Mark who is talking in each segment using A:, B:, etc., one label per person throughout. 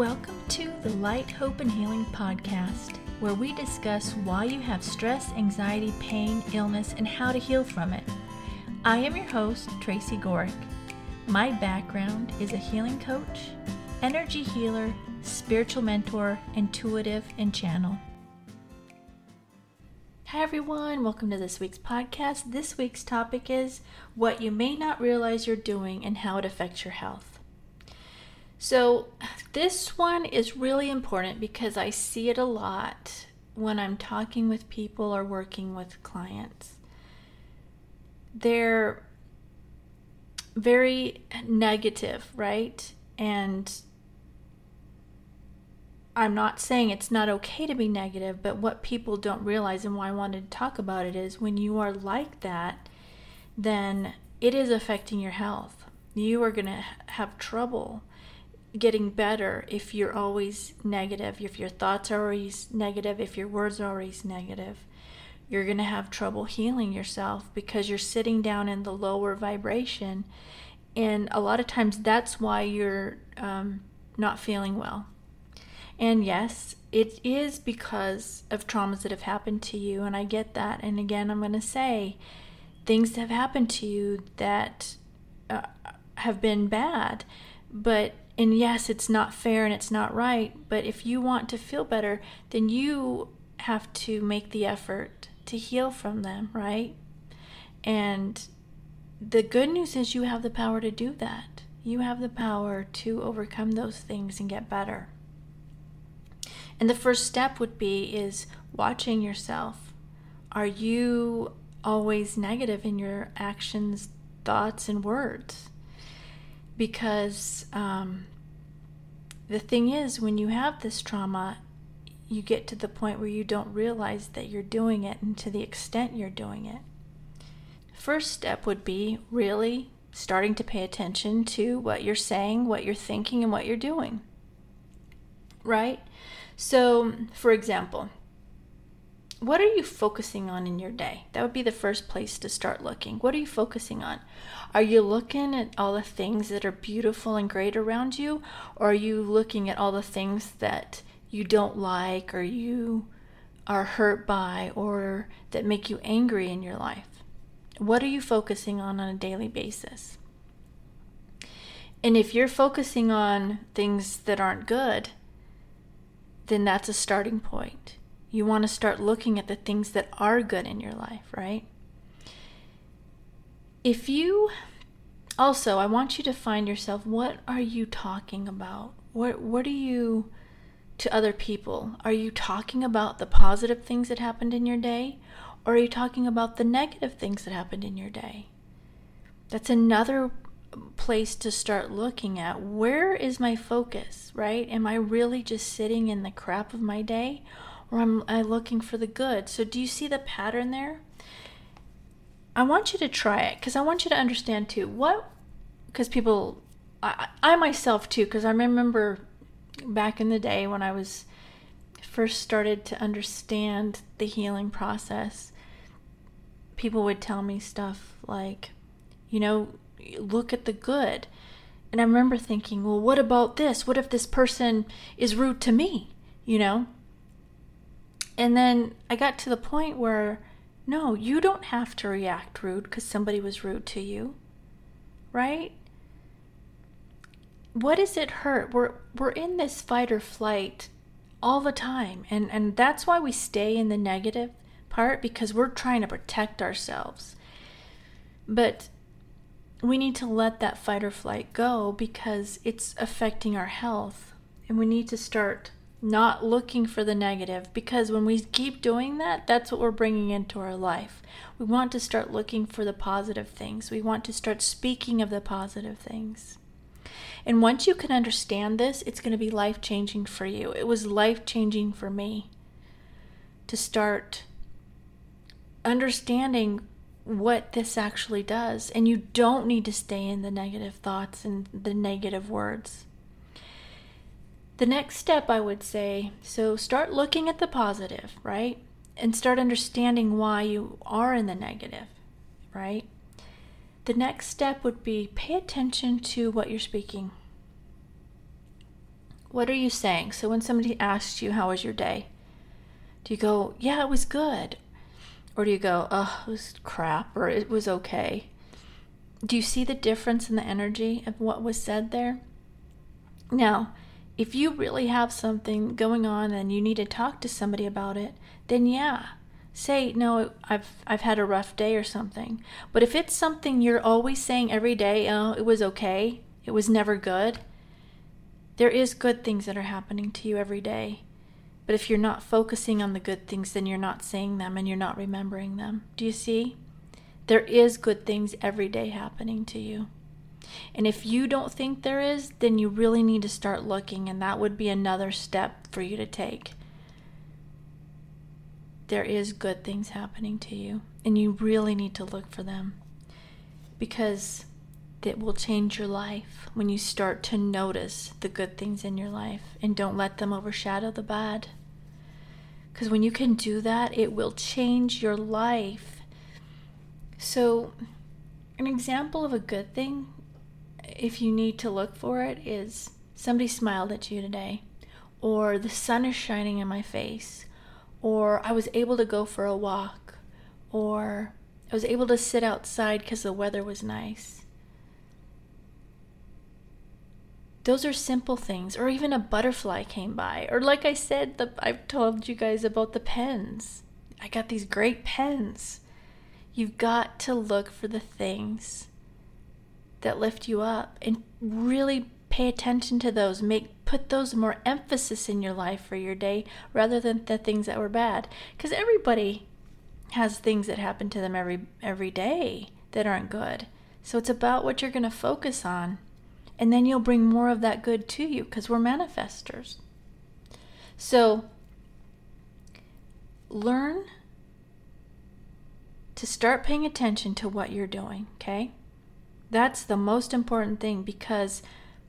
A: Welcome to the Light, Hope, and Healing podcast, where we discuss why you have stress, anxiety, pain, illness, and how to heal from it. I am your host, Tracy Gohrick. My background is a healing coach, energy healer, spiritual mentor, intuitive, and channel. Hi, everyone. Welcome to this week's podcast. This week's topic is what you may not realize you're doing and how it affects your health. So, this one is really important because I see it a lot when I'm talking with people or working with clients. They're very negative, right? And I'm not saying it's not okay to be negative, but what people don't realize and why I wanted to talk about it is when you are like that, then it is affecting your health. You are going to have trouble getting better if you're always negative, if your thoughts are always negative, if your words are always negative. You're going to have trouble healing yourself because you're sitting down in the lower vibration. And a lot of times that's why you're um, not feeling well. And yes, it is because of traumas that have happened to you. And I get that. And again, I'm going to say things have happened to you that uh, have been bad. But and yes, it's not fair and it's not right, but if you want to feel better, then you have to make the effort to heal from them, right? And the good news is you have the power to do that. You have the power to overcome those things and get better. And the first step would be is watching yourself. Are you always negative in your actions, thoughts, and words? Because um, the thing is, when you have this trauma, you get to the point where you don't realize that you're doing it and to the extent you're doing it. First step would be really starting to pay attention to what you're saying, what you're thinking, and what you're doing. Right? So, for example, what are you focusing on in your day? That would be the first place to start looking. What are you focusing on? Are you looking at all the things that are beautiful and great around you? Or are you looking at all the things that you don't like or you are hurt by or that make you angry in your life? What are you focusing on on a daily basis? And if you're focusing on things that aren't good, then that's a starting point you want to start looking at the things that are good in your life, right? If you also, I want you to find yourself what are you talking about? What what are you to other people? Are you talking about the positive things that happened in your day or are you talking about the negative things that happened in your day? That's another place to start looking at where is my focus, right? Am I really just sitting in the crap of my day or am I looking for the good? So, do you see the pattern there? I want you to try it because I want you to understand too what, because people, I, I myself too, because I remember back in the day when I was first started to understand the healing process, people would tell me stuff like, you know, look at the good. And I remember thinking, well, what about this? What if this person is rude to me? You know? And then I got to the point where no, you don't have to react rude because somebody was rude to you. Right? What does it hurt? We're we're in this fight or flight all the time. And and that's why we stay in the negative part because we're trying to protect ourselves. But we need to let that fight or flight go because it's affecting our health. And we need to start not looking for the negative because when we keep doing that, that's what we're bringing into our life. We want to start looking for the positive things. We want to start speaking of the positive things. And once you can understand this, it's going to be life changing for you. It was life changing for me to start understanding what this actually does. And you don't need to stay in the negative thoughts and the negative words. The next step, I would say, so start looking at the positive, right? And start understanding why you are in the negative, right? The next step would be pay attention to what you're speaking. What are you saying? So when somebody asks you, How was your day? Do you go, Yeah, it was good? Or do you go, Oh, it was crap, or it was okay? Do you see the difference in the energy of what was said there? Now, if you really have something going on and you need to talk to somebody about it, then yeah, say no i've i've had a rough day or something. But if it's something you're always saying every day oh it was okay it was never good there is good things that are happening to you every day. But if you're not focusing on the good things then you're not saying them and you're not remembering them. Do you see? There is good things every day happening to you and if you don't think there is then you really need to start looking and that would be another step for you to take there is good things happening to you, and you really need to look for them because it will change your life when you start to notice the good things in your life and don't let them overshadow the bad. Because when you can do that, it will change your life. So, an example of a good thing, if you need to look for it, is somebody smiled at you today, or the sun is shining in my face, or I was able to go for a walk, or I was able to sit outside because the weather was nice. Those are simple things, or even a butterfly came by, or like I said, the, I've told you guys about the pens. I got these great pens. You've got to look for the things that lift you up and really pay attention to those. Make put those more emphasis in your life for your day rather than the things that were bad. Because everybody has things that happen to them every every day that aren't good. So it's about what you're going to focus on. And then you'll bring more of that good to you because we're manifestors. So learn to start paying attention to what you're doing okay that's the most important thing because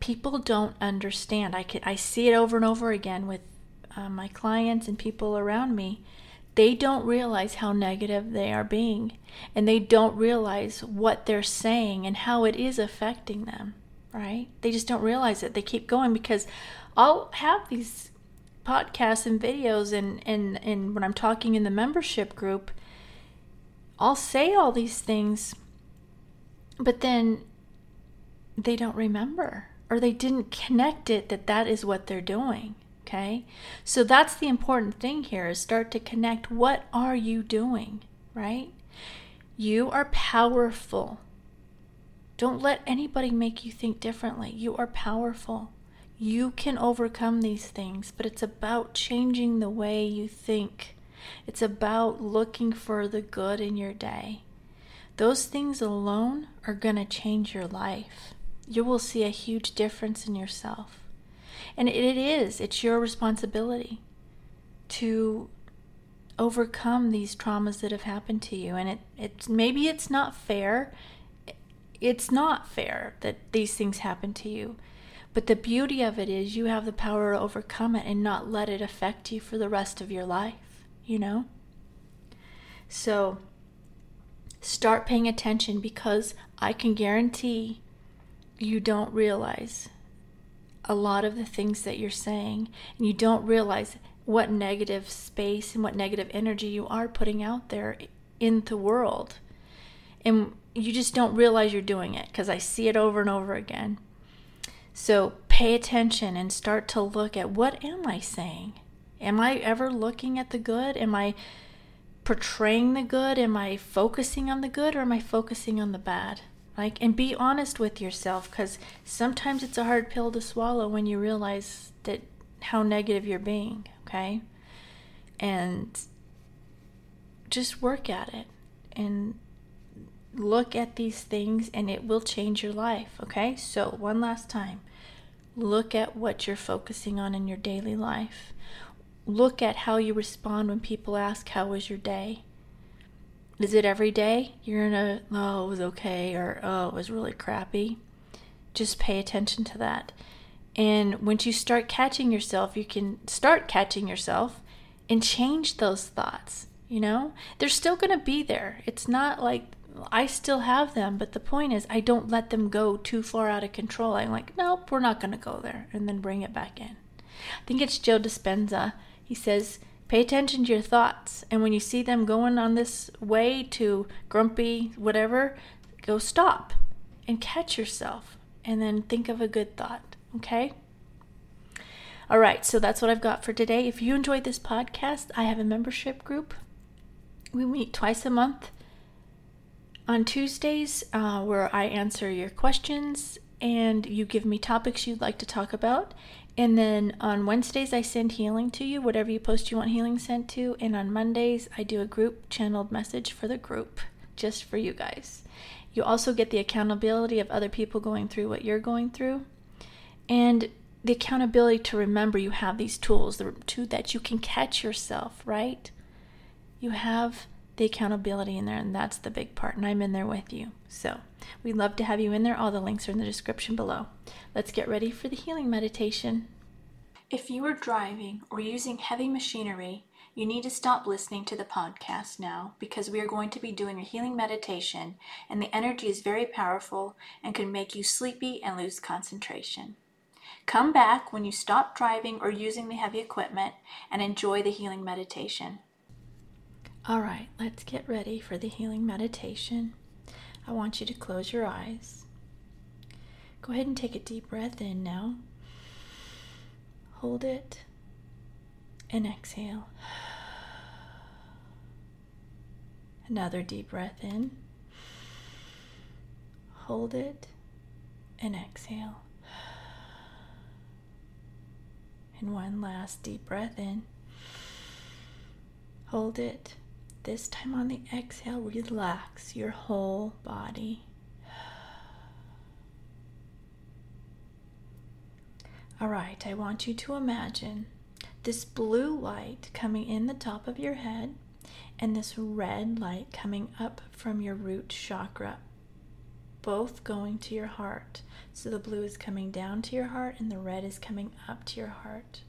A: people don't understand. I, can, I see it over and over again with uh, my clients and people around me. They don't realize how negative they are being, and they don't realize what they're saying and how it is affecting them, right? They just don't realize it. They keep going because I'll have these podcasts and videos, and, and, and when I'm talking in the membership group, I'll say all these things, but then they don't remember or they didn't connect it that that is what they're doing okay? So that's the important thing here is start to connect what are you doing right? You are powerful. Don't let anybody make you think differently. You are powerful. You can overcome these things but it's about changing the way you think. It's about looking for the good in your day those things alone are going to change your life you will see a huge difference in yourself. And it is, it's your responsibility to overcome these traumas that have happened to you. And it, it's maybe it's not fair. It's not fair that these things happen to you. But the beauty of it is you have the power to overcome it and not let it affect you for the rest of your life, you know? So start paying attention because I can guarantee you don't realize a lot of the things that you're saying, and you don't realize what negative space and what negative energy you are putting out there in the world. And you just don't realize you're doing it because I see it over and over again. So pay attention and start to look at what am I saying? Am I ever looking at the good? Am I portraying the good? Am I focusing on the good or am I focusing on the bad? like and be honest with yourself because sometimes it's a hard pill to swallow when you realize that how negative you're being okay and just work at it and look at these things and it will change your life okay so one last time look at what you're focusing on in your daily life look at how you respond when people ask how was your day is it every day? You're in a, oh, it was okay, or oh, it was really crappy. Just pay attention to that. And once you start catching yourself, you can start catching yourself and change those thoughts. You know, they're still going to be there. It's not like I still have them, but the point is, I don't let them go too far out of control. I'm like, nope, we're not going to go there, and then bring it back in. I think it's Joe Dispenza. He says, pay attention to your thoughts. And when you see them going on this way to grumpy, whatever, go stop and catch yourself and then think of a good thought. Okay? All right, so that's what I've got for today. If you enjoyed this podcast, I have a membership group. We meet twice a month on Tuesdays uh, where I answer your questions and you give me topics you'd like to talk about. And then on Wednesdays, I send healing to you, whatever you post you want healing sent to. And on Mondays, I do a group channeled message for the group, just for you guys. You also get the accountability of other people going through what you're going through. And the accountability to remember you have these tools to that you can catch yourself, right? You have the accountability in there, and that's the big part. And I'm in there with you. So we'd love to have you in there. All the links are in the description below. Let's get ready for the healing meditation. If you are driving or using heavy machinery, you need to stop listening to the podcast now because we are going to be doing a healing meditation, and the energy is very powerful and can make you sleepy and lose concentration. Come back when you stop driving or using the heavy equipment and enjoy the healing meditation. All right, let's get ready for the healing meditation. I want you to close your eyes. Go ahead and take a deep breath in now. Hold it and exhale. Another deep breath in. Hold it and exhale. And one last deep breath in. Hold it this time on the exhale, relax your whole body. All right, I want you to imagine this blue light coming in the top of your head and this red light coming up from your root chakra, both going to your heart. So the blue is coming down to your heart and the red is coming up to your heart.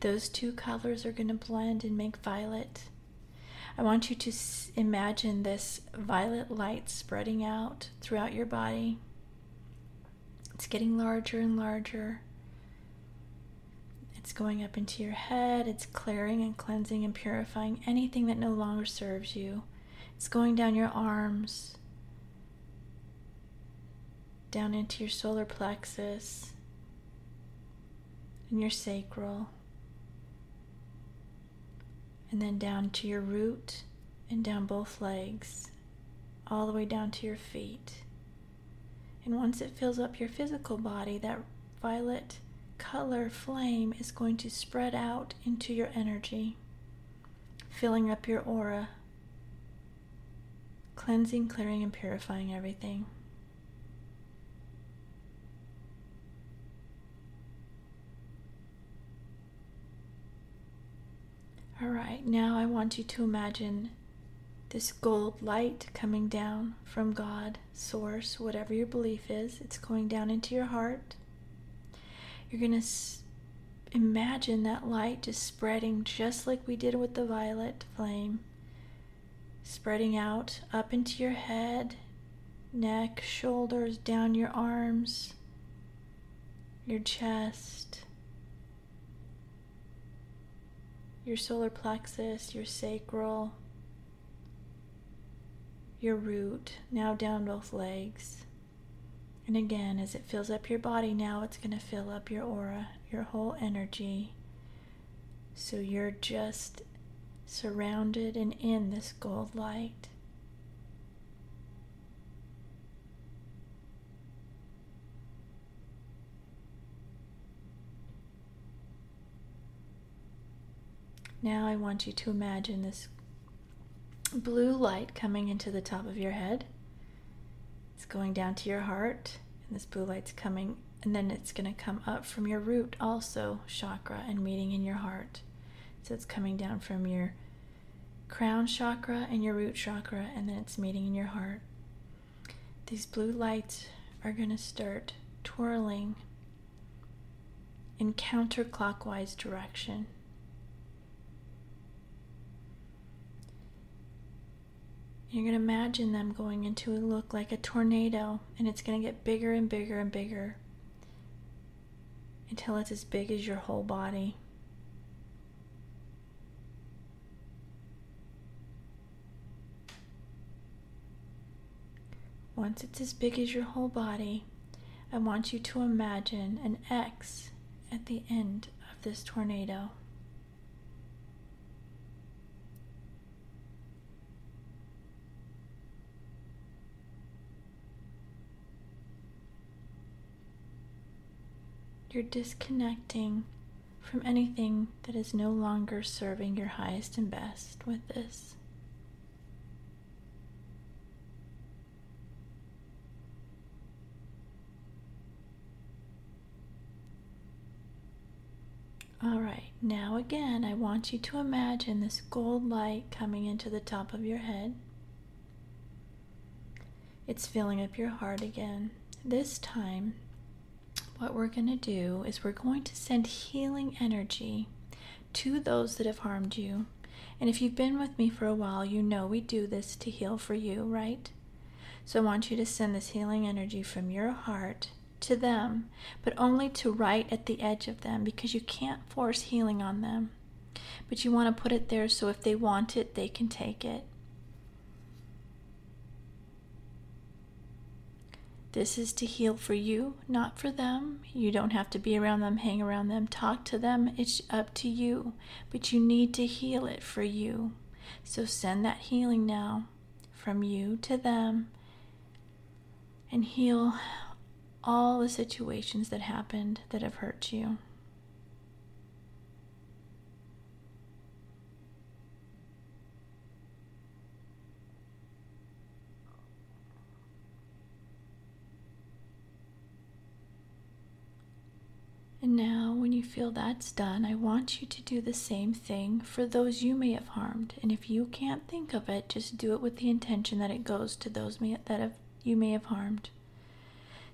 A: Those two colors are going to blend and make violet. I want you to imagine this violet light spreading out throughout your body. It's getting larger and larger. It's going up into your head. It's clearing and cleansing and purifying anything that no longer serves you. It's going down your arms, down into your solar plexus, and your sacral and then down to your root and down both legs, all the way down to your feet. And once it fills up your physical body, that violet color flame is going to spread out into your energy, filling up your aura, cleansing, clearing, and purifying everything. All right, now I want you to imagine this gold light coming down from God, Source, whatever your belief is. It's going down into your heart. You're going to s- imagine that light just spreading just like we did with the violet flame, spreading out up into your head, neck, shoulders, down your arms, your chest your solar plexus, your sacral, your root, now down both legs. And again, as it fills up your body, now it's going to fill up your aura, your whole energy. So you're just surrounded and in this gold light. Now I want you to imagine this blue light coming into the top of your head. It's going down to your heart, and this blue light's coming, and then it's going to come up from your root, also chakra, and meeting in your heart. So it's coming down from your crown chakra and your root chakra, and then it's meeting in your heart. These blue lights are going to start twirling in counterclockwise direction. You're going to imagine them going into a look like a tornado, and it's going to get bigger and bigger and bigger. until it's as big as your whole body. Once it's as big as your whole body, I want you to imagine an X at the end of this tornado. You're disconnecting from anything that is no longer serving your highest and best with this. All right, now again, I want you to imagine this gold light coming into the top of your head. It's filling up your heart again. This time, what we're going to do is we're going to send healing energy to those that have harmed you. And if you've been with me for a while, you know we do this to heal for you, right? So I want you to send this healing energy from your heart to them, but only to right at the edge of them because you can't force healing on them. But you want to put it there so if they want it, they can take it. This is to heal for you, not for them. You don't have to be around them, hang around them, talk to them. It's up to you. But you need to heal it for you. So send that healing now from you to them and heal all the situations that happened that have hurt you. And now, when you feel that's done, I want you to do the same thing for those you may have harmed. And if you can't think of it, just do it with the intention that it goes to those may, that have, you may have harmed.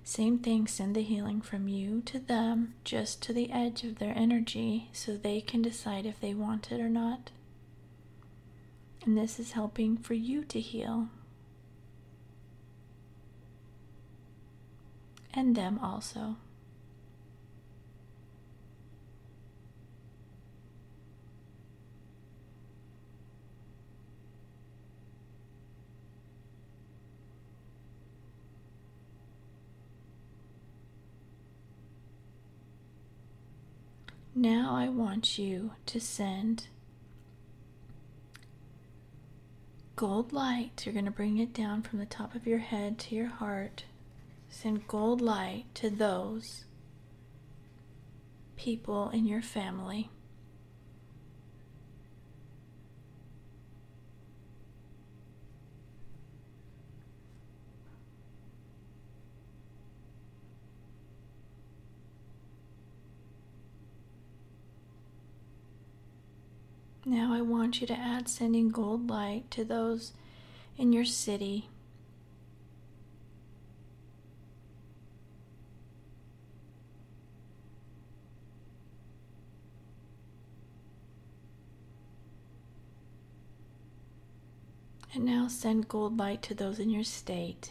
A: Same thing, send the healing from you to them, just to the edge of their energy, so they can decide if they want it or not. And this is helping for you to heal. And them also. Now I want you to send gold light. You're going to bring it down from the top of your head to your heart. Send gold light to those people in your family Now I want you to add sending gold light to those in your city. And now send gold light to those in your state.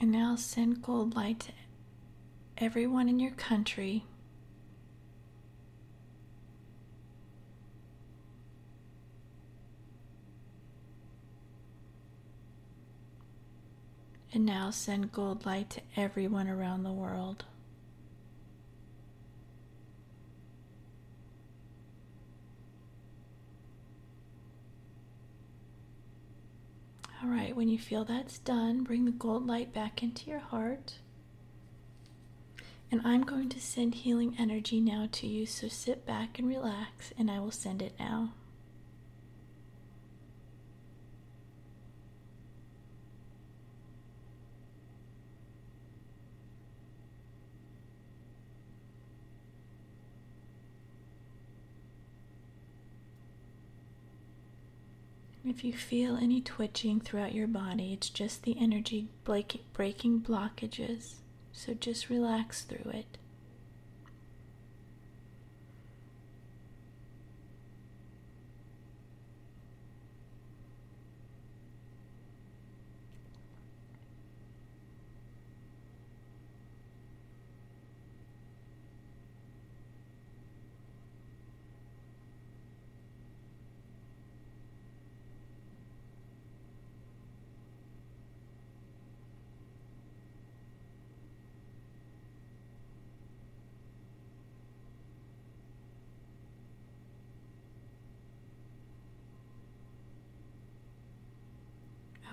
A: And now send gold light to everyone in your country. And now send gold light to everyone around the world. All right, when you feel that's done, bring the gold light back into your heart. And I'm going to send healing energy now to you, so sit back and relax, and I will send it now. If you feel any twitching throughout your body, it's just the energy breaking blockages. So just relax through it.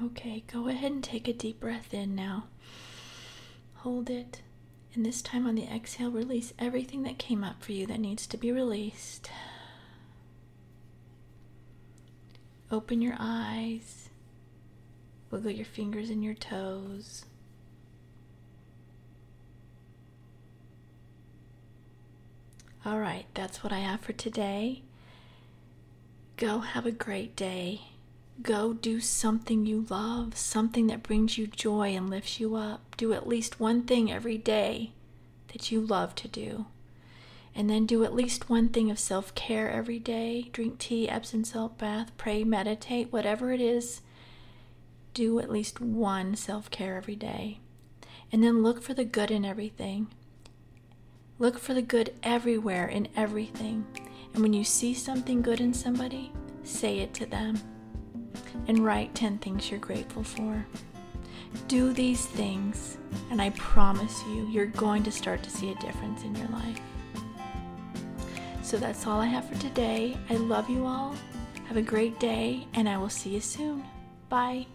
A: Okay, go ahead and take a deep breath in now. Hold it. And this time on the exhale, release everything that came up for you that needs to be released. Open your eyes. Wiggle your fingers and your toes. All right, that's what I have for today. Go have a great day. Go do something you love, something that brings you joy and lifts you up. Do at least one thing every day that you love to do. And then do at least one thing of self care every day. Drink tea, Epsom salt bath, pray, meditate, whatever it is. Do at least one self care every day. And then look for the good in everything. Look for the good everywhere in everything. And when you see something good in somebody, say it to them. And write 10 things you're grateful for. Do these things, and I promise you, you're going to start to see a difference in your life. So that's all I have for today. I love you all. Have a great day, and I will see you soon. Bye.